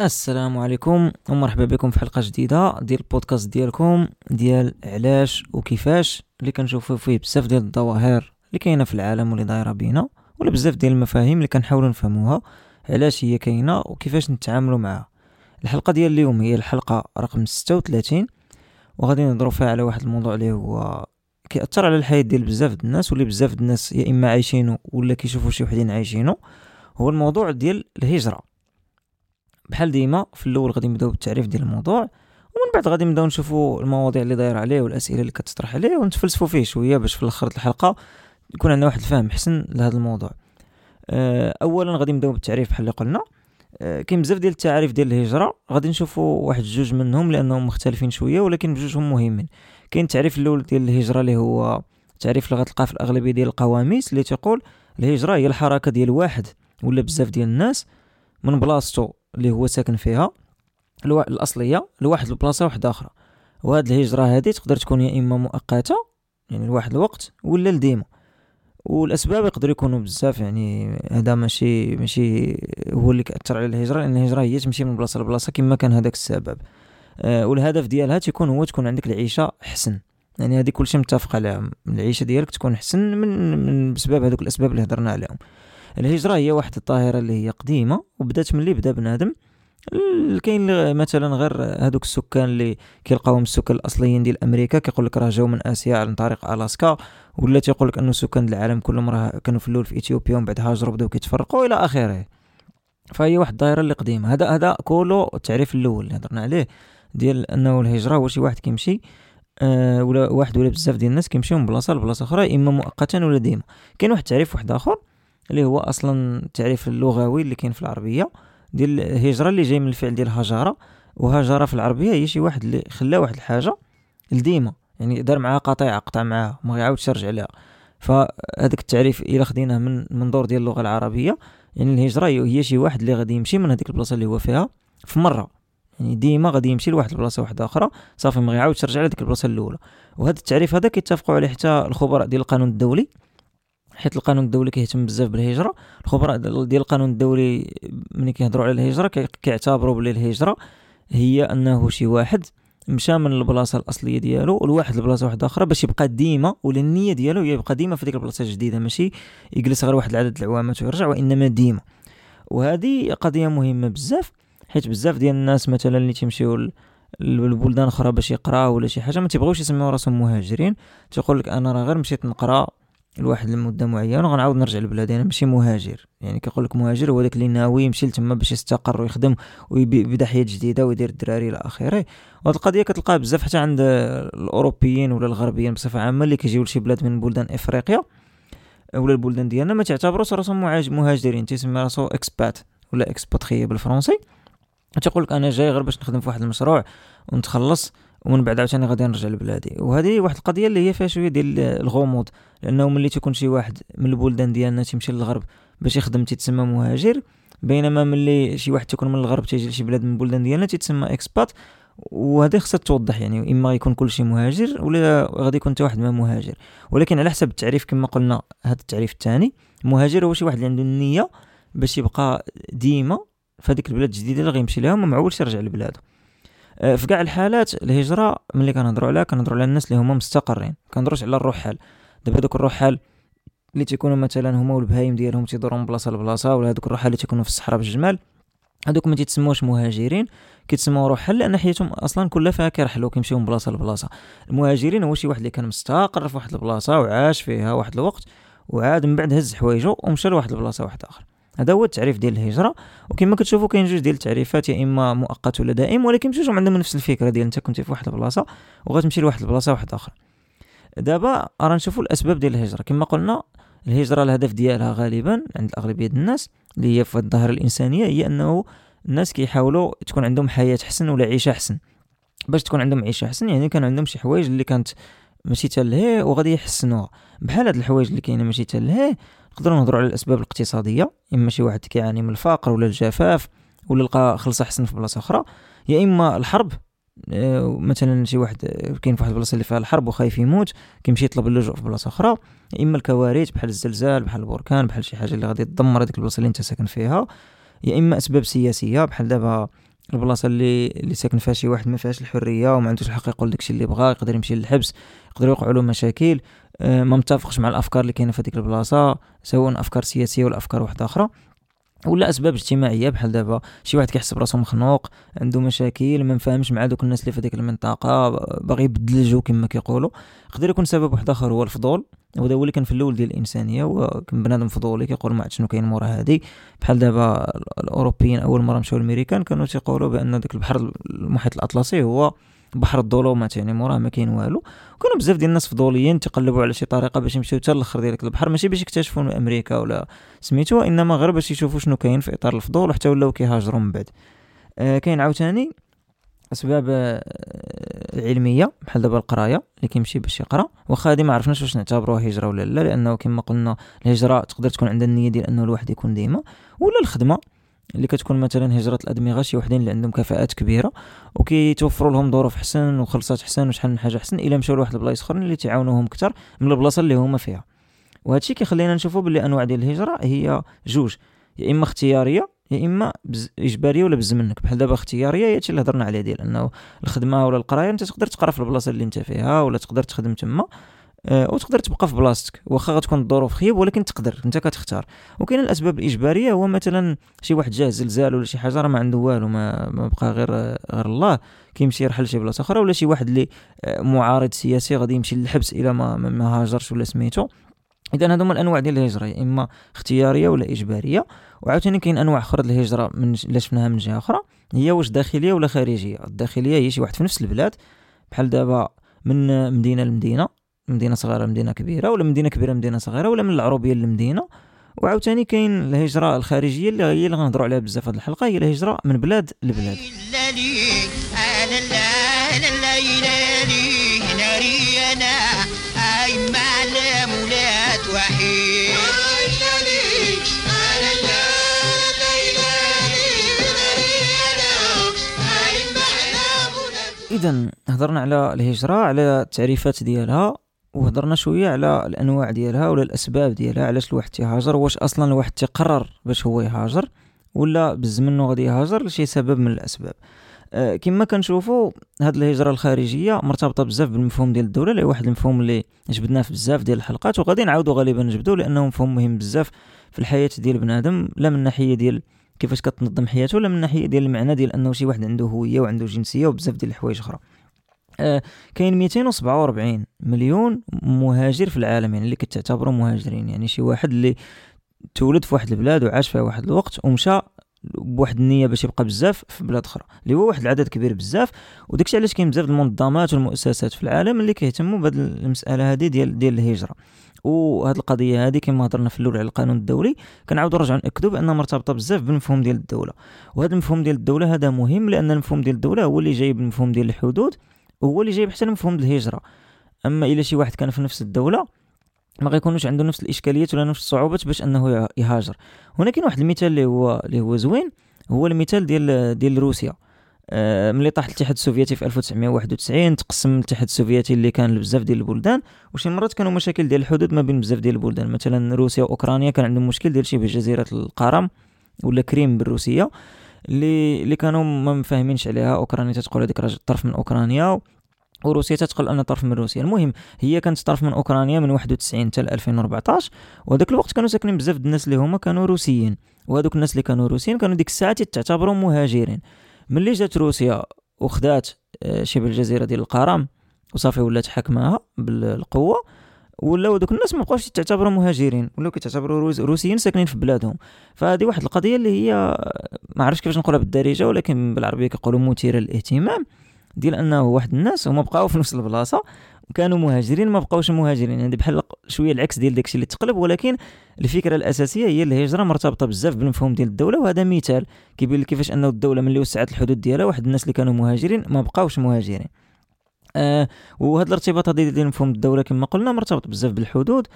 السلام عليكم ومرحبا بكم في حلقة جديدة ديال البودكاست ديالكم ديال علاش وكيفاش اللي كنشوفوا فيه بزاف ديال الظواهر اللي كاينة في العالم واللي دايرة بينا ولا بزاف ديال المفاهيم اللي كنحاولوا نفهموها علاش هي كاينة وكيفاش نتعاملوا معها الحلقة ديال اليوم هي الحلقة رقم 36 وغادي نهضروا فيها على واحد الموضوع اللي هو كيأثر على الحياة ديال بزاف د الناس واللي بزاف د الناس يا إما عايشينه ولا كيشوفوا شي وحدين عايشينه هو الموضوع ديال الهجرة. بحال ديما في الأول غادي نبداو بالتعريف ديال الموضوع ومن بعد غادي نبداو نشوفوا المواضيع اللي داير عليه والاسئله اللي كتطرح عليه ونتفلسفوا فيه شوية باش في الآخر الحلقة يكون عندنا واحد الفهم حسن لهذا الموضوع. أه اولا غادي نبداو بالتعريف بحال اللي قلنا. كاين بزاف ديال التعاريف ديال الهجرة. غادي نشوفوا واحد جوج منهم لأنهم مختلفين شوية ولكن بجوجهم مهمين. كاين التعريف الأول ديال الهجرة اللي هو تعريف اللي غتلقاه في الأغلبية ديال القواميس اللي تيقول الهجرة هي الحركة ديال واحد ولا بزاف ديال الناس من بلاصتو اللي هو ساكن فيها الأصلية لواحد البلاصة واحدة أخرى. وهاد الهجرة هادي تقدر تكون يا إما مؤقتة يعني لواحد الوقت ولا لديما والأسباب يقدروا يكونوا بزاف يعني هذا ماشي ماشي هو اللي كأثر على الهجرة لأن الهجرة هي تمشي من بلاصة لبلاصة كما كان هذاك السبب. آه والهدف ديالها تيكون هو تكون عندك العيشة حسن. يعني هذه كلشي متفق عليها العيشة ديالك تكون حسن من من بسبب هذوك الأسباب اللي هضرنا عليهم. الهجرة هي واحد الظاهرة اللي هي قديمة وبدات ملي بدا بنادم كاين مثلا غير هذوك السكان اللي كيلقاوهم السكان الأصليين ديال أمريكا كيقول لك راه جاو من آسيا عن طريق ألاسكا ولا تيقول لك أنه سكان العالم كلهم راه كانوا في الأول في إثيوبيا ومن بعد هاجروا بداو كيتفرقوا إلى آخره. فهي واحد الظاهره اللي قديمة. هذا هذا كولو التعريف الأول اللي هضرنا عليه ديال أنه الهجرة هو شي واحد كيمشي آه ولا واحد ولا بزاف ديال الناس كيمشيو من بلاصة لبلاصة أخرى إما مؤقتا ولا ديما. كاين واحد التعريف واحد آخر اللي هو أصلا التعريف اللغوي اللي كاين في العربية. ديال الهجرة اللي جاي من الفعل ديال هجره وهجره في العربية هي شي واحد اللي خلى واحد الحاجة لديما يعني دار معاها قطيعة قطع معاها ما يعاودش يرجع لها فهذاك التعريف إلى خديناه من منظور ديال اللغة العربية يعني الهجرة هي شي واحد اللي غادي يمشي من هذيك البلاصة اللي هو فيها في مرة. يعني ديما غادي يمشي لواحد البلاصة واحدة أخرى صافي ما يعاودش يرجع لهذيك البلاصة الأولى. وهذا التعريف هذا كيتفقوا عليه حتى الخبراء ديال القانون الدولي. حيت القانون الدولي كيهتم بزاف بالهجرة. الخبراء ديال القانون الدولي ملي كيهضروا على الهجرة كيعتبروا بلي الهجرة هي أنه شي واحد مشى من البلاصة الأصلية ديالو لواحد البلاصة واحدة أخرى باش يبقى ديما ولا النيه ديالو هي يبقى ديما في ديك البلاصة الجديدة. ماشي يجلس غير واحد العدد العوامات ويرجع وإنما ديما. وهذه قضية مهمة بزاف حيت بزاف ديال الناس مثلا اللي تيمشيو لبلدان أخرى باش يقراو ولا شي حاجة ما تيبغيوش يسميو راسهم مهاجرين. تيقول لك أنا راه غير مشيت نقرا لواحد المده معينه وغنعاود نرجع لبلادي أنا ماشي مهاجر. يعني كيقول لك مهاجر هو داك اللي ناوي يمشي لتما باش يستقر ويخدم ويبدأ حياة جديدة ويدير الدراري إلى آخره. وهاد القضية كتلقاها بزاف حتى عند الأوروبيين ولا الغربيين بصفة عامة اللي كيجيو لشي بلاد من بلدان إفريقيا ولا البلدان ديالنا ما تعتبروش راسهم مهاجرين. تيسمي راسو expat ولا expatrié بالفرنسي. تيقول لك أنا جاي غير باش نخدم في واحد المشروع ونتخلص. ومن بعد عاوتاني غادي نرجع لبلادي. وهذه واحد القضية اللي هي فيها شوية ديال الغموض لأنه ملي تيكون شي واحد من البلدان ديالنا تيمشي للغرب باش يخدم تيتسمى مهاجر بينما ملي شي واحد تيكون من الغرب تيجي لشي بلاد من البلدان ديالنا تيتسمى expat وهذه خصها توضح يعني إما يكون كل شيء مهاجر ولا غادي يكون حتى واحد ما مهاجر. ولكن على حسب التعريف كما قلنا هذا التعريف الثاني مهاجر هو شي واحد اللي عنده النية باش يبقى ديما في هذيك البلاد الجديدة اللي غيمشي لها وما معولش يرجع لبلاده. في كاع الحالات الهجرة ملي كنهضروا عليها كنهضروا على الناس اللي هما مستقرين كنهضروش على الرحال دابا دوك الرحال اللي تيكونوا مثلا هما والبهايم ديالهم تيدوروا من بلاصة لبلاصة ولا هذوك الرحال اللي تيكونوا في الصحراء بالجمال هذوك ما تيتسموش مهاجرين كيتسموا رحال لأن حياتهم أصلا كلها فيها كيرحلوا كيمشيو من بلاصة لبلاصة. المهاجرين هو شي واحد اللي كان مستقر في واحد البلاصة وعاش فيها واحد الوقت وعاد من بعد هز حوايجو ومشى لواحد البلاصة واحدة أخرى هذا هو التعريف ديال الهجرة. وكما كتشوفوا كاين جوج ديال التعريفات يا إما مؤقت ولا دائم ولكن جوجهم عندهم نفس الفكرة ديال أنت كنتي في واحد البلاصة وغتمشي لواحد البلاصة واحدة أخرى دابا راه نشوفوا الأسباب ديال الهجرة. كما قلنا الهجرة الهدف ديالها غالبا عند الأغلبية الناس اللي هي في الظاهرة الإنسانية هي أنه الناس كيحاولوا تكون عندهم حياة احسن ولا عيشة احسن باش تكون عندهم عيشة احسن يعني كان عندهم شي حوايج اللي كانت ماشي تلهي وغادي يحسنوها. بحال هاد الحوايج اللي كاينة ماشي تلهي نقدروا نهضروا على الأسباب الاقتصادية إما شي واحد كيعاني من الفقر ولا الجفاف ولا لقى خلص أحسن في بلاصة أخرى يا إما الحرب آه، مثلا شي واحد كاين في واحد البلاصة اللي فيها الحرب وخايف يموت كيمشي يطلب اللجوء في بلاصة أخرى يا إما الكوارث بحال الزلزال بحال البركان بحال شي حاجة اللي غادي تدمر هذيك البلاصة اللي أنت ساكن فيها يا إما أسباب سياسية بحال دابا البلاصة اللي اللي ساكن فيها شي واحد ما فيهاش الحرية وما عندوش الحق يقول داكشي اللي بغا يقدر يمشي للحبس يقدر يوقع له مشاكل. آه، ما متفقش مع الأفكار اللي كاينة في هذيك البلاصة سواء أفكار سياسية ولا أفكار واحدة أخرى ولا أسباب اجتماعية بحال دابا. شي واحد كيحس براسو مخنوق عنده مشاكل ما مفاهمش مع دوك الناس اللي في ديك المنطقة باغي يبدل الجو كما كيقولوا. يقدر يكون سبب واحد آخر هو الفضول وهذا هو اللي كان في الأول ديال الإنسانية وكان بنادم فضولي كيقول ما عرفت شنو كاين مورا هادي. بحال دابا الأوروبيين أول مرة مشاو الامريكان كانوا تيقولوا بأن داك البحر المحيط الأطلسي هو بحر الظلمات يعني موراه ما كاين والو. كانوا بزاف ديال الناس فضوليين تقلبوا على شي طريقة باش يمشيو حتى الآخر ديال البحر. ماشي باش يكتشفوا أمريكا ولا سميتو إنما غير باش يشوفوا شنو كاين في إطار الفضول وحتى ولاو كيهاجروا من بعد. آه كاين عاوتاني أسباب آه، علمية بحال دابا القراية اللي كيمشي باش يقرا. واخا هادي ما عرفناش واش نعتبروها هجرة ولا لا لأنه كما قلنا الهجرة تقدر تكون عندها النية ديال أنه الواحد يكون ديما. ولا الخدمة. اللي كتكون مثلا هجرة الأدمغة شي وحدين اللي عندهم كفاءات كبيرة وكيتوفروا لهم ظروف احسن وخلصات احسن وشحال من حاجة احسن إلا مشاو لواحد البلايص أخرين اللي تعاونوهم أكثر من البلاصة اللي هما فيها. وهذا الشيء كيخلينا نشوفوا باللي أنواع ديال الهجرة هي جوج يا إما اختيارية يا إما بز... إجبارية ولا بز منك بحال دابا اختيارية هي اللي هضرنا عليه ديال أنه الخدمة ولا القراية أنت تقدر تقرا في البلاصة اللي أنت فيها ولا تقدر تخدم تما. وتقدر تبقى في بلاصتك. واخا غتكون الظروف خيب ولكن تقدر. انت كتختار. وكاين الأسباب الإجبارية هو مثلا شي واحد جاه زلزال ولا شي حاجة راه ما عنده والو ما, بقى غير غير الله. كيمشي يرحل لشي بلاصة أخرى ولا شي واحد اللي آه، معارض سياسي غادي يمشي للحبس إلى ما ما هاجرش ولا سميتو. اذا هذوما الأنواع ديال الهجرة يا إما اختيارية ولا إجبارية. وعاوتاني كاين أنواع أخرى الهجرة من اللي شفناها من جهة أخرى. هي واش داخلية ولا خارجية؟ الداخلية هي شي واحد في نفس البلاد. بحال دابا من مدينة لمدينة مدينة صغيرة مدينة كبيرة ولا مدينة كبيرة مدينة صغيرة ولا من العروبية للمدينة. وعاوتاني كاين الهجرة الخارجية اللي هي اللي غنهضروا عليها بزاف هذه الحلقة هي الهجرة من بلاد لبلاد. اذا هضرنا على الهجرة على التعريفات ديالها. وهضرنا شوية على الأنواع ديالها ولا الأسباب ديالها علاش الواحد تيهاجر واش أصلا الواحد تيقرر باش هو يهاجر ولا بز منه غادي يهاجر لشي سبب من الأسباب؟ أه كما كنشوفوا هاد الهجرة الخارجية مرتبطة بزاف بالمفهوم ديال الدولة اللي واحد المفهوم اللي جبدناه في بزاف ديال الحلقات وغادي نعاودوا غالبا نجبدوه لأنه مفهوم مهم بزاف في الحياة ديال بنادم لا من ناحية ديال كيفاش كتنظم حياته ولا من ناحية ديال المعنى ديال أنه شي واحد عنده هوية وعنده جنسية وبزاف ديال الحوايج أخرى. كاين 247 مليون مهاجر في العالم يعني اللي كتعتبروا مهاجرين يعني شي واحد اللي تولد في واحد البلاد وعاش فيها واحد الوقت ومشى بواحد النية باش يبقى بزاف في بلاد أخرى اللي هو واحد العدد كبير بزاف. وداكشي علاش كاين بزاف المنظمات والمؤسسات في العالم اللي كيهتموا بهذه المسألة هذه ديال ديال الهجرة. وهاد القضية هذه كما هضرنا في الأول على القانون الدولي كنعاودوا نرجعوا ناكدوا بانها مرتبطة بزاف بالمفهوم ديال الدولة. وهذا المفهوم ديال الدولة هذا مهم لأن المفهوم ديال الدولة هو اللي جايب المفهوم ديال الحدود. وهو اللي جايب حتى المفهوم ديال الهجرة. أما إلا شي واحد كان في نفس الدولة ما غيكونوش عنده نفس الإشكاليات ولا نفس الصعوبات باش أنه يهاجر. هنا كاين واحد المثال اللي هو اللي هو زوين هو المثال ديال ديال روسيا. آه، ملي طاح الاتحاد السوفيتي في 1991 تقسم الاتحاد السوفيتي اللي كان لبزاف ديال البلدان وشي مرات كانوا مشاكل ديال الحدود ما بين بزاف ديال البلدان. مثلا روسيا وأوكرانيا كان عندهم مشكل ديال شبه جزيره القرم ولا كريم بالروسية. اللي اللي كانوا ما مفاهمينش عليها. أوكرانيا تتقول هذيك طرف من أوكرانيا وروسيا تتقول أن طرف من روسيا. المهم هي كانت طرف من أوكرانيا من 91 حتى 2014 وهذاك الوقت كانوا ساكنين بزاف الناس اللي هما كانوا روسيين. وهذوك الناس اللي كانوا روسيين كانوا ديك الساعة تعتبروا مهاجرين. ملي جات روسيا وخدات آه، شبه الجزيرة ديال القرم وصافي ولات حكمها بالقوة ولاو دوك الناس ما بقاوش تعتبروا مهاجرين. ولاو كيتعتبروا روسيين ساكنين في بلادهم. فهذه واحد القضية اللي هي عرفتش كيفاش نقولها بالدارجة ولكن بالعربية كيقولوا مثيره للاهتمام. ديال انه واحد الناس هما بقاو في نفس البلاصة كانوا مهاجرين ما بقاوش مهاجرين. يعني بحال شوية العكس ديال داكشي اللي تقلب ولكن الفكرة الأساسية هي الهجره مرتبطة بزاف بالمفهوم ديال الدولة وهذا مثال كيبين لك كيفاش انه الدولة ملي وسعت الحدود ديالها واحد الناس اللي كانوا مهاجرين ما بقاوش مهاجرين. آه وهذا الارتباط هذا ديال مفهوم الدولة كما قلنا مرتبط بزاف بالحدود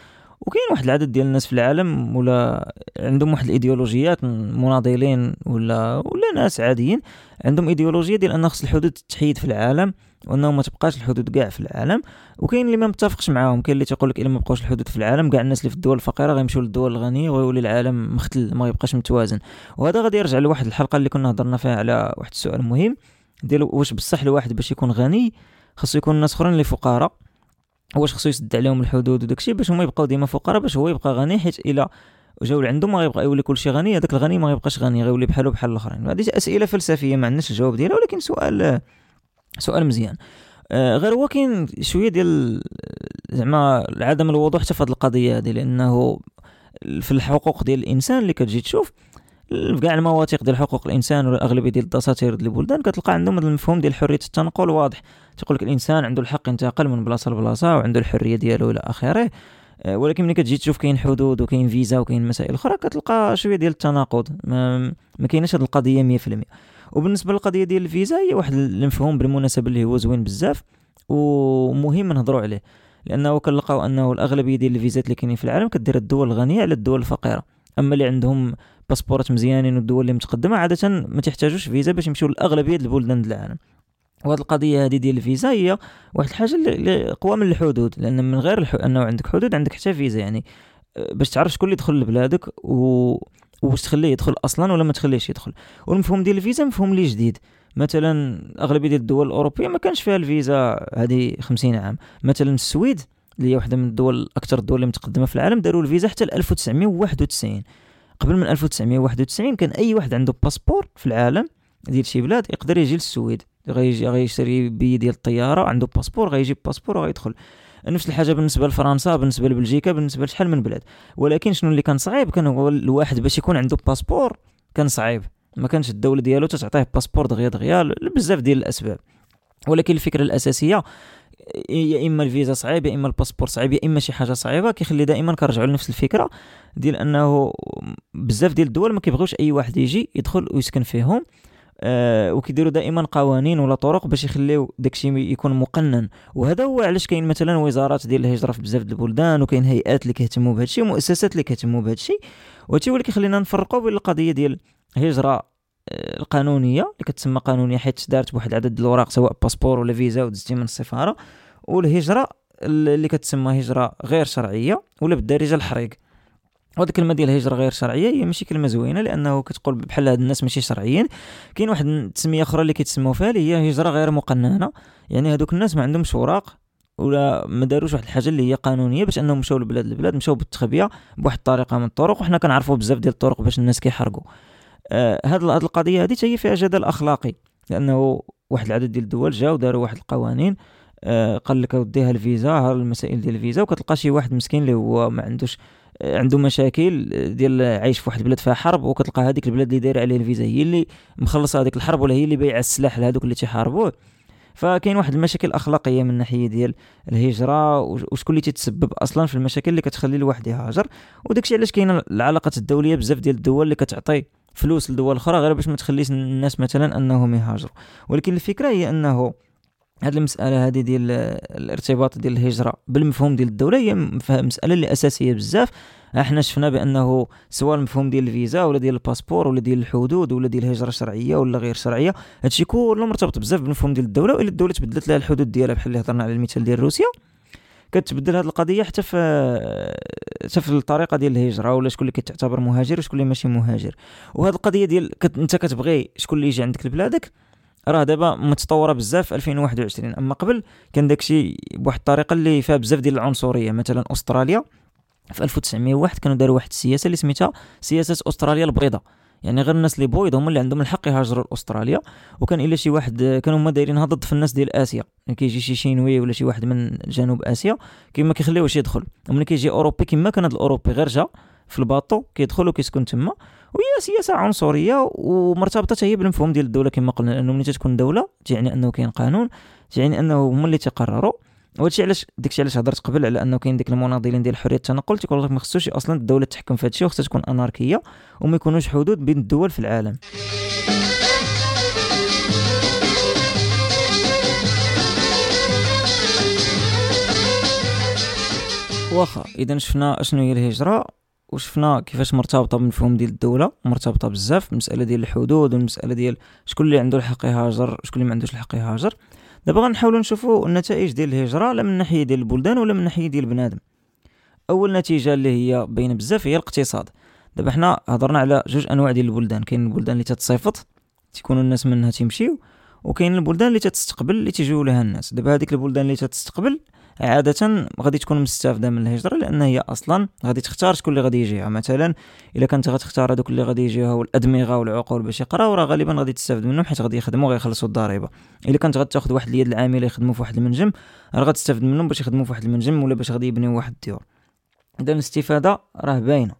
وكاين واحد العدد ديال الناس في العالم ولا عندهم واحد الإيديولوجيات مناضلين ولا ولا ناس عاديين عندهم إيديولوجية ديال أن خص الحدود تحيد في العالم وأنه ما تبقاش الحدود كاع في العالم. وكاين اللي ما متفقش معاهم كاين اللي تيقول لك إلا ما بقاوش الحدود في العالم كاع الناس اللي في الدول الفقيرة غيمشيو للدول الغنية ويولي العالم مختل ما يبقاش متوازن. وهذا غادي يرجع لواحد الحلقة اللي كنا هضرنا فيها على واحد السؤال مهم ديال واش بصح الواحد باش يكون غني خاصو يكون الناس أخرين اللي فقراء. واش خصو يسد عليهم الحدود وداكشي باش هما يبقاو ديما فقراء باش هو يبقى غني حيت إلا جاو لعندو ما غيبقى يولي كلشي غني هذاك الغني ما غيبقاش غني غيولي بحالو بحال الآخرين. هذه أسئلة فلسفية ما عندناش الجواب ديالها ولكن سؤال سؤال مزيان. آه غير هو كاين شوية ديال زعما عدم الوضوح حتى في هذه القضية هذه لأنه في الحقوق ديال الإنسان اللي كتجي تشوف كاع المواثيق ديال حقوق الإنسان ولا اغلبيه ديال الدساتير ديال البلدان كتلقى عندهم هذا المفهوم ديال حريه التنقل واضح. تقول لك الإنسان عنده الحق ينتقل من بلاصة لبلاصة وعنده الحرية ديالو إلى آخره. آه، ولكن ملي كتجي تشوف كاين حدود وكاين فيزا وكاين مسائل أخرى كتلقى شوية ديال التناقض. ما, ما كايناش هذه القضية 100% وبالنسبة للقضية ديال الفيزا هي واحد المفهوم بالمناسبة اللي هو زوين بزاف ومهم نهضروا عليه. لأنه كنلقاو أنه الأغلبية ديال الفيزات اللي كاينين في العالم كدير الدول الغنية على الدول الفقيرة. أما اللي عندهم باسبورات مزيانين والدول اللي متقدمة عادة ما تحتاجوش فيزا باش يمشيو لأغلبية البلدان العالم. وهذه القضية هذه ديال الفيزا هي واحد الحاجة اللي قوى من الحدود لأن من غير الح... أنه عندك حدود عندك حتى فيزا يعني. آه، باش تعرف شكون اللي يدخل لبلادك و واش تخليه يدخل أصلا ولا ما تخليهش يدخل. والمفهوم ديال الفيزا مفهوم لي جديد. مثلا أغلبية ديال الدول الأوروبية ما كانش فيها الفيزا هذه 50 عام. مثلا السويد اللي هي واحدة من الدول أكثر الدول اللي متقدمة في العالم داروا الفيزا حتى ل 1991 قبل من 1991 كان أي واحد عنده باسبور في العالم ديال شي بلاد يقدر يجي للسويد. غيجي غيشري بي ديال الطيارة عنده باسبور غيجيب باسبور وغيدخل. نفس الحاجة بالنسبة لفرنسا بالنسبة لبلجيكا بالنسبة لشحال من بلاد. ولكن شنو اللي كان صعيب؟ كان هو الواحد باش يكون عنده باسبور كان صعيب. ما كانش الدولة ديالو تعطيه باسبور دغيا دغيا لبزاف ديال الأسباب. ولكن الفكرة الأساسية يا إما الفيزا صعيب يا إما الباسبور صعيب يا إما شي حاجة صعيبة كيخلي دائما كنرجعوا لنفس الفكرة ديال أنه بزاف ديال الدول ما كيبغيوش أي واحد يجي يدخل ويسكن فيهم آه وكيديروا دائما قوانين ولا طرق باش يخليو داكشي يكون مقنن. وهذا هو علاش كاين مثلا وزارات ديال الهجرة في بزاف البلدان وكاين هيئات اللي كيهتموا بهذا الشيء ومؤسسات اللي كيهتموا هو اللي كيخلينا نفرقوا بين القضية ديال الهجرة آه، القانونية اللي كتسمى قانونية حيت دارت بواحد العدد الاوراق سواء باسبور ولا فيزا ودزتي من السفاره والهجرة اللي كتسمى هجرة غير شرعية ولا بالدارجة الحريق. وهاد الكلمة ديال الهجره غير شرعية هي ماشي كلمة زوينة لأنه كتقول بحال هاد الناس ماشي شرعيين. كاين واحد التسميه أخرى اللي كيتسموا فيها اللي هي هجرة غير مقننة. يعني هادوك الناس ما عندهمش اوراق ولا ما داروش واحد الحاجة اللي هي قانونية باش أنهم مشاو لبلاد البلاد مشاو بالتخبية بواحد الطريقة من الطرق. وحنا كنعرفوا بزاف ديال الطرق باش الناس كيحرقوا. آه هاد هاد القضية هذه هي فيها جدل أخلاقي لأنه واحد العدد ديال الدول جاو داروا واحد القوانين آه قال لك اوديها الفيزا ها المسائل ديال الفيزا وكتلقى شي واحد مسكين اللي هو ما عندوش عنده مشاكل ديال عايش في واحد البلاد فيها حرب وكتلقى هذيك البلاد اللي دايرة عليه الفيزا هي اللي مخلصة هذيك الحرب ولا هي اللي بايعه السلاح لهذوك اللي تيحاربوه. فكاين واحد المشاكل الاخلاقيه من الناحيه ديال الهجرة وشكون اللي تتسبب أصلا في المشاكل اللي كتخلي الواحد يهاجر. وداكشي علاش كاينة العلاقات الدولية بزاف ديال الدول اللي كتعطي فلوس لدول أخرى غير باش ما تخليش الناس مثلا أنهم يهاجروا. ولكن الفكرة هي أنه هذه المسألة هذه ديال الارتباط ديال الهجرة بالمفهوم ديال الدولة هي مسألة اللي أساسية بزاف. إحنا شفنا بأنه سواء المفهوم ديال الفيزا ولا ديال الباسبور ولا ديال الحدود ولا ديال الهجرة الشرعية ولا غير شرعية هادشي كله مرتبط بزاف بالمفهوم ديال الدولة. وإلا الدولة تبدلت لها الحدود ديالها بحال اللي هضرنا على المثال ديال روسيا كتبدل هذه القضية حتى في حتى في الطريقة ديال الهجرة ولا شكون اللي كتعتبر مهاجر وشكون اللي ماشي مهاجر. وهذه القضية ديال كت... انت كتبغي شكون اللي يجي عندك لبلادك راه دابا متطورة بزاف في 2021 أما قبل كان داكشي بواحد الطريقة اللي فيها بزاف ديال العنصرية. مثلا أستراليا في 1901 كانوا داروا واحد السياسة اللي سميتها سياسة أستراليا البيضاء. يعني غير الناس اللي بويض هما اللي عندهم الحق يهاجروا لأستراليا. وكان إلا شي واحد كانوا هما دايرينها ضد في الناس ديال آسيا. يعني كيجي شي شينوي ولا شي واحد من جنوب آسيا كيما كيخليوش يدخل. وملي كيجي أوروبي كيما كان هذا الأوروبي غير جا في الباطو كيدخل وكيسكن تما. وهي سياسة عنصرية ومرتبطة هي بالمفهوم ديال الدولة كما قلنا لأنه ملي تكون دولة تعني أنه كاين قانون تعني أنه هما اللي تقرروا. وهادشي علاش داكشي علاش هضرت قبل على أنه كاين ديك المناضلين ديال حرية التنقل تيقول لك ما خصوش أصلا الدولة تحكم في هادشي وخصها تكون أناركية وما يكونوش حدود بين الدول في العالم. واخا اذا شفنا أشنو هي الهجرة وشفنا كيفاش مرتبطة بالمفهوم ديال الدولة مرتبطة بزاف بالمساله ديال الحدود والمساله ديال شكون اللي عنده الحق يهاجر شكون اللي ما عندوش الحق يهاجر. دابا غنحاولوا نشوفوا النتائج ديال الهجرة لا من الناحية ديال البلدان ولا من الناحية ديال بنادم. أول نتيجة اللي هي باينة بزاف هي الاقتصاد. دابا حنا هضرنا على جوج أنواع ديال البلدان. كاين البلدان اللي تتصيفط تيكونوا الناس منها تيمشيو وكاين البلدان اللي تتستقبل اللي تيجيو لها الناس. دابا هذيك البلدان اللي تتستقبل عادة غادي تكون مستافدة من الهجرة لأن هي أصلا غادي تختار شكون اللي غادي يجيها. مثلا إلا كانت غتختار هذوك اللي غادي يجيوها والأدمغة والعقول باش يقراو راه غالبا غادي تستافد منهم حيت غادي يخدموا غيخلصوا الضريبة. إلا كانت غتأخذ واحد اليد العاملة يخدموا في واحد المنجم راه غتستافد منهم باش يخدموا في واحد المنجم ولا باش غادي يبنيو واحد الديور. إذا الاستفادة راه باينة.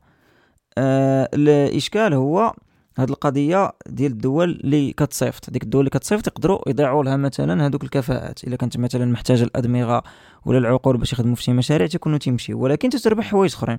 آه الإشكال هو هاد القضية ديال الدول اللي كتصيفط. ديك الدول اللي كتصيفط يقدروا يضيعوا لها مثلا هذوك الكفاءات. إلا كانت مثلا محتاجة الأدمغة ولا العقول باش يخدموا في شي مشاريع تيكونوا تيمشيو. ولكن تتربح حوايج أخرين.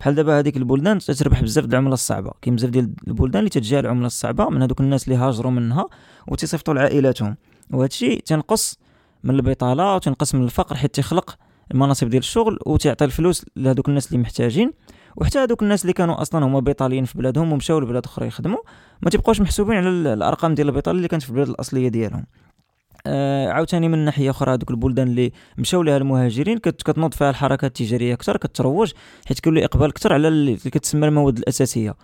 بحال دابا هذيك البلدان تتربح بزاف العمله الصعبة. كاين بزاف ديال البلدان اللي تتجيها العمله الصعبة من هذوك الناس اللي هاجروا منها وتيصيفطوا لعائلاتهم. وهذا الشيء تنقص من البطالة وتنقص من الفقر حيت تيخلق المناصب ديال الشغل وتعطي الفلوس لهذوك الناس اللي محتاجين. وحتى هذوك الناس اللي كانوا أصلا هما بيطاليين في بلادهم ومشاو لبلاد أخرى يخدموا ما تيبقاوش محسوبين على الأرقام ديال البطاله اللي كانت في البلاد الأصلية ديالهم. آه عاوتاني من ناحية أخرى هذوك البلدان اللي مشاو لها المهاجرين كت كتنوض فيها الحركات التجارية أكثر كتروج حيت كيولي إقبال أكثر على اللي كتسمى المواد الأساسية.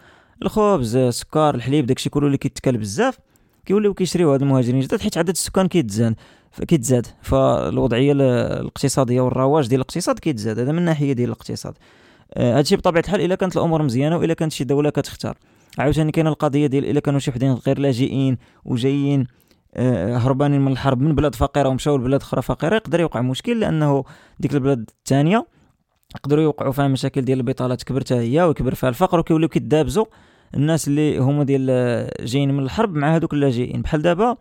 الخبز السكر الحليب داكشي كله اللي كيتكال بزاف كيوليو كيشريو هاد المهاجرين جداد حيت عدد السكان كيتزاد كيتزاد فالوضعية الاقتصادية والرواج ديال الاقتصاد كيتزاد. هذا من الناحيه ديال الاقتصاد. آه، هادشي بطبيعة الحال إلا كانت الأمور مزيانة وإلا كانت شي دولة كتختار. عاوتاني كاينة القضية ديال إلا كانوا شي وحدين غير لاجئين وجايين آه، هربانين من الحرب من بلاد فقيرة ومشاو لبلاد أخرى فقيرة يقدر يوقع مشكل لأنه ديك البلاد الثانية يقدروا يوقعوا فيها مشاكل ديال البطالة تكبر حتى هي ويكبر فيها الفقر وكيوليو كيدابزوا الناس اللي هما ديال آه، جايين من الحرب مع هذوك اللاجئين. بحال دابا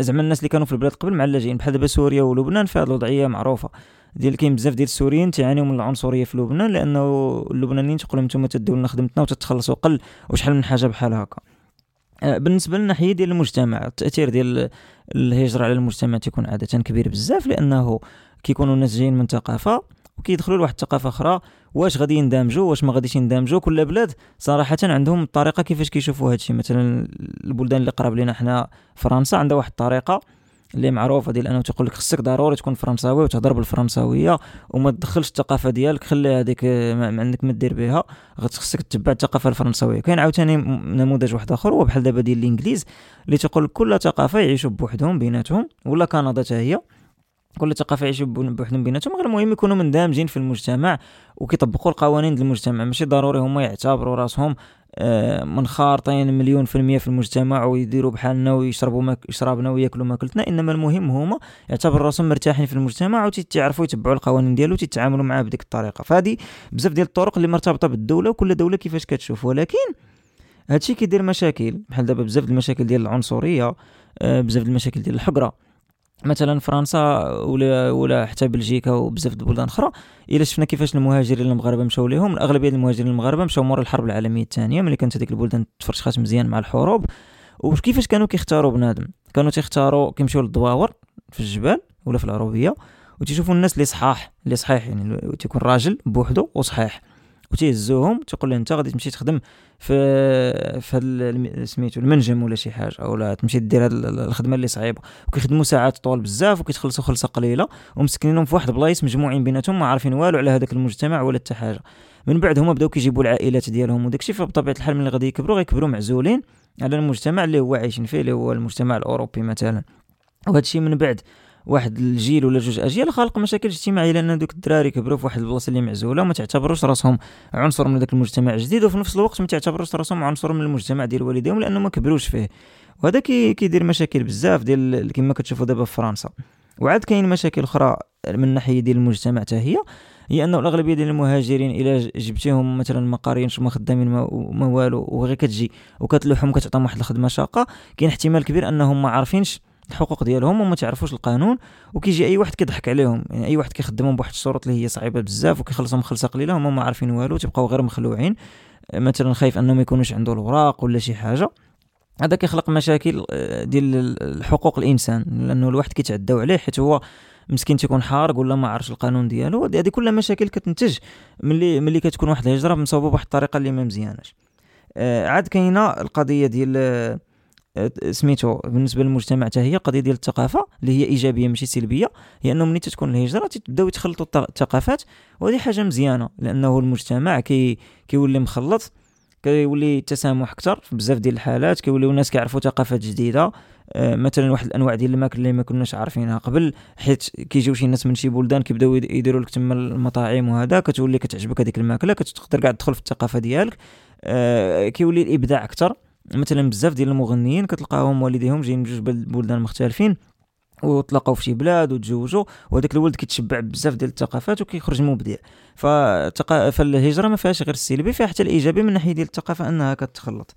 زعما الناس اللي كانوا في البلاد قبل مع اللاجئين بحال دابا سوريا ولبنان في هذه الوضعية معروفة. ديال كاين بزاف ديال السوريين تيعانيو من العنصرية في لبنان لأنه اللبنانيين تقول لهم نتوما تديو لنا خدمتنا وتتخلصوا قل وشحال من حاجة بحال هكا. آه، بالنسبة للناحيه ديال المجتمع التأثير ديال الهجرة على المجتمع تيكون عادة كبير بزاف لأنه كيكونوا الناس جايين من ثقافة وكيدخلوا لواحد الثقافة أخرى. واش غادي يندمجوا؟ واش ما غاديش يندمجوا؟ كل بلاد صراحة عندهم الطريقة كيفاش كيشوفوا هادشي. مثلا البلدان اللي قراب لنا حنا فرنسا عندها واحد الطريقة اللي معروفة ديال أنه تيقول لك خصك ضروري تكون فرنساوي وتهضر بالفرنساوية وما تدخلش الثقافة ديالك خلي هذيك ما عندك ما دير بها. خصك تتبع الثقافة الفرنساوية. كاين عاوتاني نموذج واحد آخر هو بحال دابا ديال الإنجليز اللي تيقول لك كل ثقافة يعيشوا بوحدهم بيناتهم ولا كندا حتى هي. كل ثقافه يعيشوا بوحدهم بيناتهم غير المهم يكونوا مندمجين في المجتمع وكيطبقوا القوانين ديال المجتمع. ماشي ضروري هما يعتبروا راسهم آه، منخارطين مليون في المية في المجتمع ويديروا بحالنا ويشربوا ماك يشربنا وياكلوا ماكلتنا. إنما المهم هما يعتبر راسهم مرتاحين في المجتمع وتيعرفوا يتبعوا القوانين ديالو وتتعاملوا معاه بديك الطريقة. فهذه بزاف ديال الطرق اللي مرتبطة بالدولة وكل دولة كيفاش كتشوف. ولكن هادشي كيدير مشاكل بحال دابا بزاف المشاكل ديال العنصرية آه، بزاف المشاكل ديال الحقرة. مثلا فرنسا ولا ولا حتى بلجيكا وبزاف د البلدان أخرى إلا شفنا كيفاش المهاجرين المغاربه مشاو ليهم. الاغلبيه المهاجرين المغاربه مشاو مور الحرب العالمية الثانية ملي كانت هذيك البلدان تفرشخات مزيان مع الحروب. وكيفاش كانوا كيختاروا بنادم؟ كانوا تيختاروا كيمشيو للدواور في الجبال ولا في العروبية وتيشوفوا الناس اللي صحاح اللي صحيح يعني تيكون راجل بوحدو وصحيح. وتيهزوهم تيقول له أنت غادي تمشي تخدم في في سميتو المنجم ولا شي حاجة اولا تمشي دير الخدمة اللي صعيبة. وكيخدموا ساعات طول بزاف وكيتخلصوا خلصة قليلة ومسكنينهم في واحد بلايص مجموعين بيناتهم ما عارفين والو على هذاك المجتمع ولا حتى حاجة. من بعد هما بداو كيجيبوا العائلات ديالهم وداكشي فبطبيعة الحال ملي غادي يكبروا غيكبروا معزولين على المجتمع اللي هو عايشين فيه اللي هو المجتمع الأوروبي مثلا. وهذا الشيء من بعد واحد الجيل ولا جوج أجيال خالق مشاكل اجتماعية لأن دوك الدراري كبروا في واحد البلاصة اللي معزولة وما تعتبروش راسهم عنصر من ذاك المجتمع الجديد وفي نفس الوقت ما تعتبروش راسهم عنصر من المجتمع ديال والديهم لأنه ما كبروش فيه. وهذا كي كيدير مشاكل بزاف ديال كما كتشوفوا دابا في فرنسا. وعاد كاين مشاكل أخرى من الناحيه ديال المجتمع حتى هي هي أنه الأغلبية ديال المهاجرين إلى جبتيهم مثلا ما قاريينش ما خدامين ما والو وغير كتجي وكتلوحهم كتعطيهم واحد الخدمة شاقة. كاين احتمال كبير أنهم ما عارفينش الحقوق ديالهم وما تعرفوش القانون وكيجي أي واحد كيضحك عليهم. يعني أي واحد كيخدمهم بواحد الشروط اللي هي صعيبة بزاف وكيخلصهم خلصة قليلة هما ما عارفين والو تيبقاو غير مخلوعين. مثلا خايف أنهم ما يكونوش عنده الاوراق ولا شي حاجة. هذا كيخلق مشاكل آه، ديال حقوق الإنسان. لأنه الواحد كيتعداو عليه حيت هو مسكين تيكون حارق ولا ما عرفش القانون ديالو. هذه كلها مشاكل كتنتج ملي ملي كتكون واحد الهجرة مصوبه بواحد الطريقة اللي ما مزياناش. آه عاد كاينة القضية ديال آه سميتو بالنسبة للمجتمع حتى هي قضية ديال الثقافة اللي هي إيجابية ماشي سلبية هي انه ملي تتكون الهجرة تبداو يتخلطوا الثقافات وهذه حاجة مزيانة لأنه المجتمع كي كيولي مخلط كيولي التسامح أكثر في بزاف ديال الحالات كيوليو الناس كيعرفوا ثقافات جديدة. آه، مثلا واحد الأنواع ديال الماكل اللي ما كناش عارفينها قبل حيت كيجيو شي ناس من شي بلدان كيبداو يديروا لك تما المطاعم وهذا كتولي كتعجبك هذيك الماكلة كتقدر كاع تدخل في الثقافة ديالك. آه، كيولي الإبداع أكثر مثلا بزاف ديال المغنيين كتلقاهم والديهم جايين من جوج بلدان مختلفين وطلقوا في شي بلاد وتزوجوا وهذاك الولد كيتشبع بزاف ديال الثقافات وكيخرج مبدع. فالهجرة ما فيهاش غير السلبي فيها حتى الإيجابي من ناحية ديال الثقافة أنها كتخلط.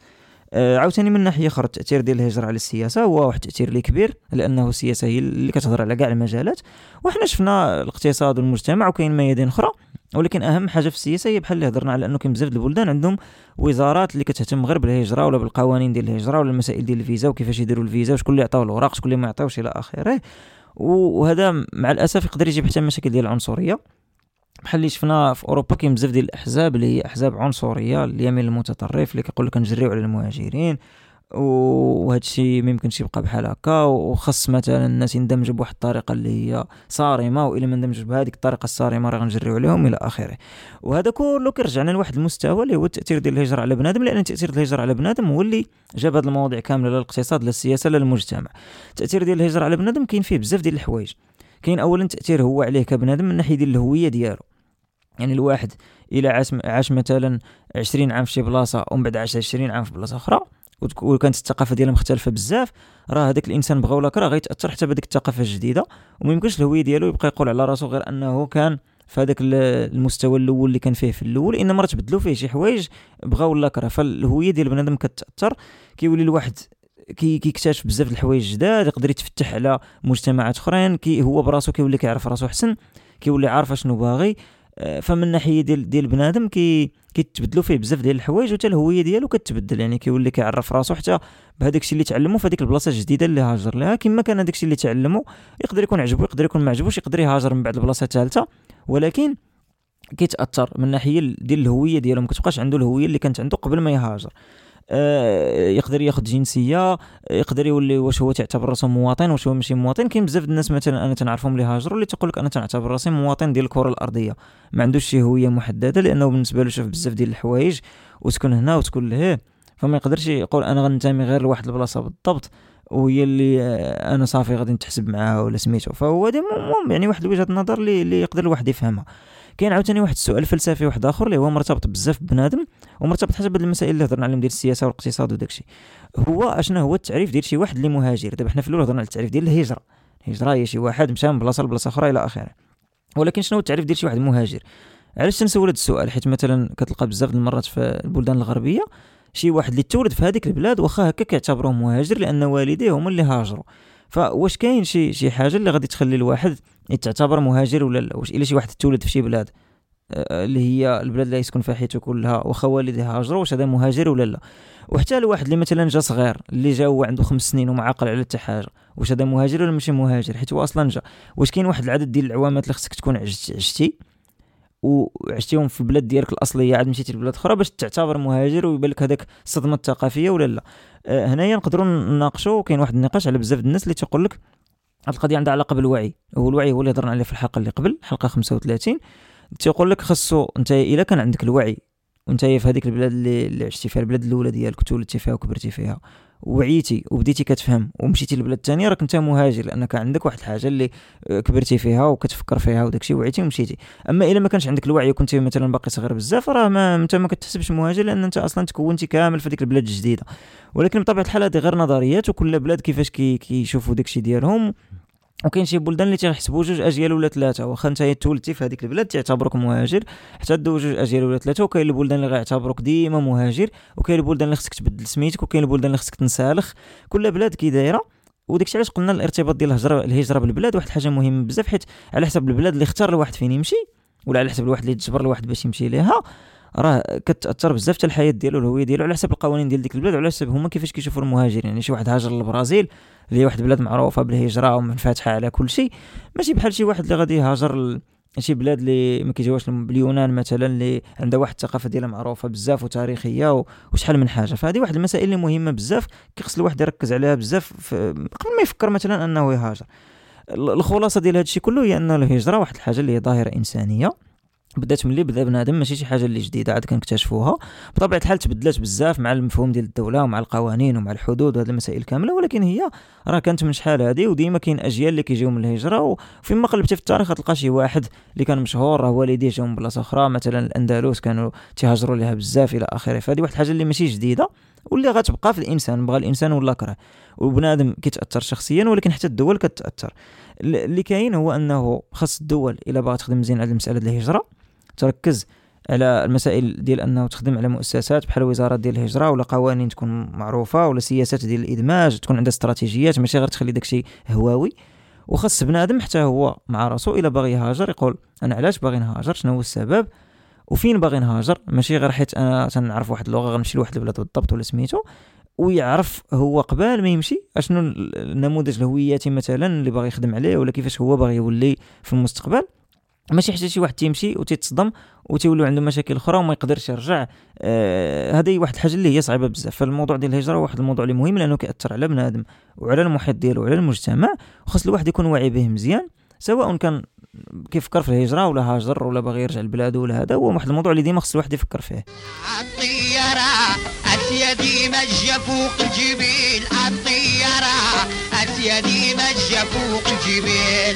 آه عاوتاني من ناحية أخرى التأثير ديال الهجرة على السياسة هو واحد التأثير اللي كبير لأنه السياسة هي اللي كتهضر على كاع المجالات. وحنا شفنا الاقتصاد والمجتمع وكاين ميادين أخرى. ولكن أهم حاجة في السياسة هي بحال اللي هضرنا على أنه كاين بزاف البلدان عندهم وزارات اللي كتهتم غير بالهجرة ولا بالقوانين ديال الهجرة ولا المسائل ديال الفيزا وكيفاش يديروا الفيزا وشكون اللي يعطيو الوراق شكون اللي ما يعطيوش إلى آخره. وهذا مع الأسف يقدر يجيب حتى مشاكل ديال العنصرية. بحال اللي شفنا في أوروبا كاين بزاف ديال الأحزاب اللي هي أحزاب عنصرية اليمين المتطرف اللي كيقول لك نجريو على المهاجرين وهذا الشيء ما يمكنش يبقى بحال هكا وخص مثلا الناس يندمجوا بواحد الطريقة اللي هي صارمة وإلا ما اندمجوا بهذيك الطريقة الصارمة راه غنجريو عليهم إلى آخره. وهذا كله كيرجعنا لواحد المستوى اللي هو التأثير ديال الهجرة على بنادم لأن تاثير الهجرة على بنادم هو اللي جاب هذه المواضيع كاملة لا الاقتصاد لا السياسة لا المجتمع. التأثير ديال الهجرة على بنادم كاين فيه بزاف ديال الحوايج. كاين اولا تاثير هو عليه كبنادم من ناحية ديال الهوية ديالو. يعني الواحد إلى عاش مثلا 20 عام في شي بلاصة ومن بعد عاش 20 عام في بلاصة أخرى وكانت الثقافة ديالها مختلفة بزاف. راه هذاك الإنسان بغى ولا كره غيتاثر حتى بهذيك الثقافة الجديدة وما يمكنش الهوية ديالو يبقى يقول على راسو غير أنه كان في هذاك المستوى الأول اللي كان فيه في الأول إنما راه تبدلوا فيه شي حوايج بغى ولا كره. فالهوية ديال بنادم كتأثر كيولي الواحد كي كيكتشف بزاف الحوايج جداد يقدر يتفتح على مجتمعات أخرين كي هو براسو كيولي كيعرف راسو أحسن كيولي عارف شنو باغي. فمن ناحية ديال ديال بنادم كي كيتبدلوا فيه بزاف ديال الحوايج وحتى الهوية ديالو كتبدل يعني كيولي كيعرف راسو حتى بهذاك الشيء اللي تعلمو في هذيك البلاصة الجديده اللي هاجر لها. كما كان هذاك الشيء اللي تعلمو يقدر يكون عجبو يقدر يكون ما عجبوش يقدر يهاجر من بعد البلاصة الثالثة. ولكن كيتأثر من ناحية ديال الهوية ديالو ما كتبقاش عنده الهوية اللي كانت عنده قبل ما يهاجر. آه، يقدر ياخذ جنسية يقدر يولي واش هو تعتبر راسو مواطن واش هو ماشي مواطن. كاين بزاف الناس مثلا أنا تنعرفهم اللي هاجروا اللي تقول لك أنا تنعتبر راسي مواطن ديال الكرة الأرضية. ما عندوش شي هوية محددة لأنه بالنسبة له شاف بزاف ديال الحوايج وتكون هنا وتكون لهيه. فما يقدرش يقول أنا غنتمي غير لواحد البلاصة بالضبط وهي اللي آه، أنا صافي غادي نتحسب معاها ولا سميتو. فهو هذه يعني واحد وجهة نظر اللي يقدر الواحد يفهمها. كاين عاوتاني واحد السؤال فلسفي واحد آخر اللي هو مرتبط بزاف بنادم ومرتبط حسب هاد المسائل اللي هضرنا عليهم ديال السياسة والاقتصاد وداكشي هو اشنا هو التعريف ديال شي واحد اللي مهاجر؟ دابا حنا في الأول هضرنا على التعريف ديال الهجرة. الهجرة هي شي واحد مشى من بلاصة لبلاصة أخرى إلى آخره. ولكن شنو هو التعريف ديال شي واحد مهاجر؟ علاش تنسول هذا السؤال؟ حيت مثلا كتلقى بزاف المرات في البلدان الغربية شي واحد اللي تولد في هذيك البلاد واخا هكا كيعتبروه مهاجر لأن والديه هما اللي هاجروا. فواش كاين شي شي حاجة اللي غادي تخلي الواحد يتعتبر مهاجر ولا لا؟ واش إلا شي واحد تولد في شي بلاد آه، اللي هي البلاد اللي يسكن فيها حياته كلها واخا والديه هاجروا واش هذا مهاجر ولا لا؟ وحتى الواحد اللي مثلا جا صغير اللي جا هو عنده خمس سنين وما عاقل على حتى حاجة واش هذا مهاجر ولا ماشي مهاجر؟ حيت هو أصلا جا. واش كاين واحد العدد ديال العوامات اللي خصك تكون عشتي وعشتيهم في البلاد ديالك الأصلية عاد مشيتي لبلاد أخرى باش تعتبر مهاجر ويبان لك هذاك الصدمة الثقافية ولا لا؟ آه هنايا نقدروا نناقشوا كاين واحد النقاش على بزاف الناس اللي تيقول لك القضية عندها علاقة بالوعي هو الوعي هو اللي هضرنا عليه في الحلقة اللي قبل حلقة 35 تيقول لك خاصو أنت إلا كان عندك الوعي وأنت في هذيك البلاد اللي, اللي عشتي فيها البلاد الأولى ديالك وتولدتي فيها وكبرتي فيها وعيتي وبديتي كتفهم ومشيتي للبلاد الثانية راك أنت مهاجر لأنك عندك واحد الحاجة اللي كبرتي فيها وكتفكر فيها وداكشي وعيتي ومشيتي. أما إلا ما كانش عندك الوعي وكنت مثلا باقي صغير بزاف راه ما أنت ما كتحسبش مهاجر لأن أنت أصلا تكونتي كامل في ديك البلاد الجديدة. ولكن بطبيعة الحال هذه غير نظريات وكل بلاد كيفاش كيشوفوا كي داكشي ديالهم. وكاين شي بلدان اللي تيحسبوا جوج أجيال ولا ثلاثة واخا انت تولدتي في هذيك البلاد تعتبروك مهاجر حتى دو جوج أجيال ولا ثلاثة وكاين البلدان اللي غيعتبروك ديما مهاجر وكاين البلدان اللي خصك تبدل سميتك وكاين البلدان اللي خصك تنسالخ. كل بلاد كي دايرة وداكشي علاش قلنا الارتباط ديال الهجرة الهجرة بالبلاد واحد الحاجة مهمة بزاف حيت على حسب البلاد اللي اختار الواحد فين يمشي ولا على حسب الواحد اللي تجبر الواحد باش يمشي ليها. راه كتأثر بزاف حتى الحياة ديالو الهوية ديالو على حسب القوانين ديال ديك البلاد وعلى حسب هما كيفاش كيشوفوا المهاجرين. يعني شي واحد هاجر للبرازيل اللي هي واحد البلاد معروفة بالهجره ومنفتحة على كل شيء. ماشي بحال شي واحد اللي غادي يهاجر شي بلاد اللي ما كيجيوهاش باليونان مثلا اللي عندها واحد الثقافة ديالها معروفة بزاف وتاريخية وشحال من حاجة. فهذه واحد المسائل اللي مهمة بزاف كيخص الواحد يركز عليها بزاف قبل ما يفكر مثلا أنه يهاجر. الخلاصة ديال هذا الشيء كله هي أن الهجرة واحد الحاجة اللي هي ظاهرة إنسانية. بدات ملي بدا بنادم ماشي شي حاجة اللي جديده عاد كنكتشفوها. بطبيعة الحال تبدلات بزاف مع المفهوم ديال الدولة ومع القوانين ومع الحدود وهذه المسائل كاملة ولكن هي راه كانت من شحال هذه وديما كاين أجيال اللي كيجيو من الهجرة وفيما قلبتي في التاريخ تلقى شي واحد اللي كان مشهور راه والديه جاو من بلاصة أخرى مثلا الأندلس كانوا تيهاجروا لها بزاف إلى آخره. فهذه واحد الحاجة اللي ماشي جديدة واللي غتبقى في الإنسان بغى الإنسان ولا كره. وبنادم كيتأثر شخصيا ولكن حتى الدول كتأثر. اللي كاين هو أنه خاص الدول إلا باغا تخدم مزيان على مساله الهجرة تركز على المسائل ديال أنه تخدم على مؤسسات بحال وزارات ديال الهجرة ولا قوانين تكون معروفة ولا سياسات ديال الإدماج تكون عندها استراتيجيات ماشي غير تخلي داكشي هواوي. وخاص بنادم حتى هو مع راسو إلا باغي يهاجر يقول أنا علاش باغي نهاجر؟ شنو هو السبب؟ وفين باغي نهاجر؟ ماشي غير حيت أنا تنعرف واحد اللغة غنمشي لواحد البلاد بالضبط ولا سميتو ويعرف هو قبل ما يمشي أشنو النموذج الهوياتي مثلا اللي باغي يخدم عليه ولا كيفاش هو باغي يولي في المستقبل. ماشي حتى شي واحد تيمشي وتيتصدم وتيولوا عنده مشاكل أخرى وما يقدرش يرجع. آه هذه واحد الحاجة اللي هي صعيبة بزاف. فالموضوع ديال الهجرة واحد الموضوع اللي مهم لأنه كيأثر على بنادم وعلى المحيط ديالو وعلى المجتمع. وخاص الواحد يكون واعي به مزيان سواء كان كيفكر في الهجرة ولا هاجر ولا باغي يرجع لبلادو ولا هذا هو واحد الموضوع اللي ديما خص الواحد يفكر فيه. الطيارة اسيدي مجه فوق الجبيل الطيارة اسيدي مجه فوق الطياره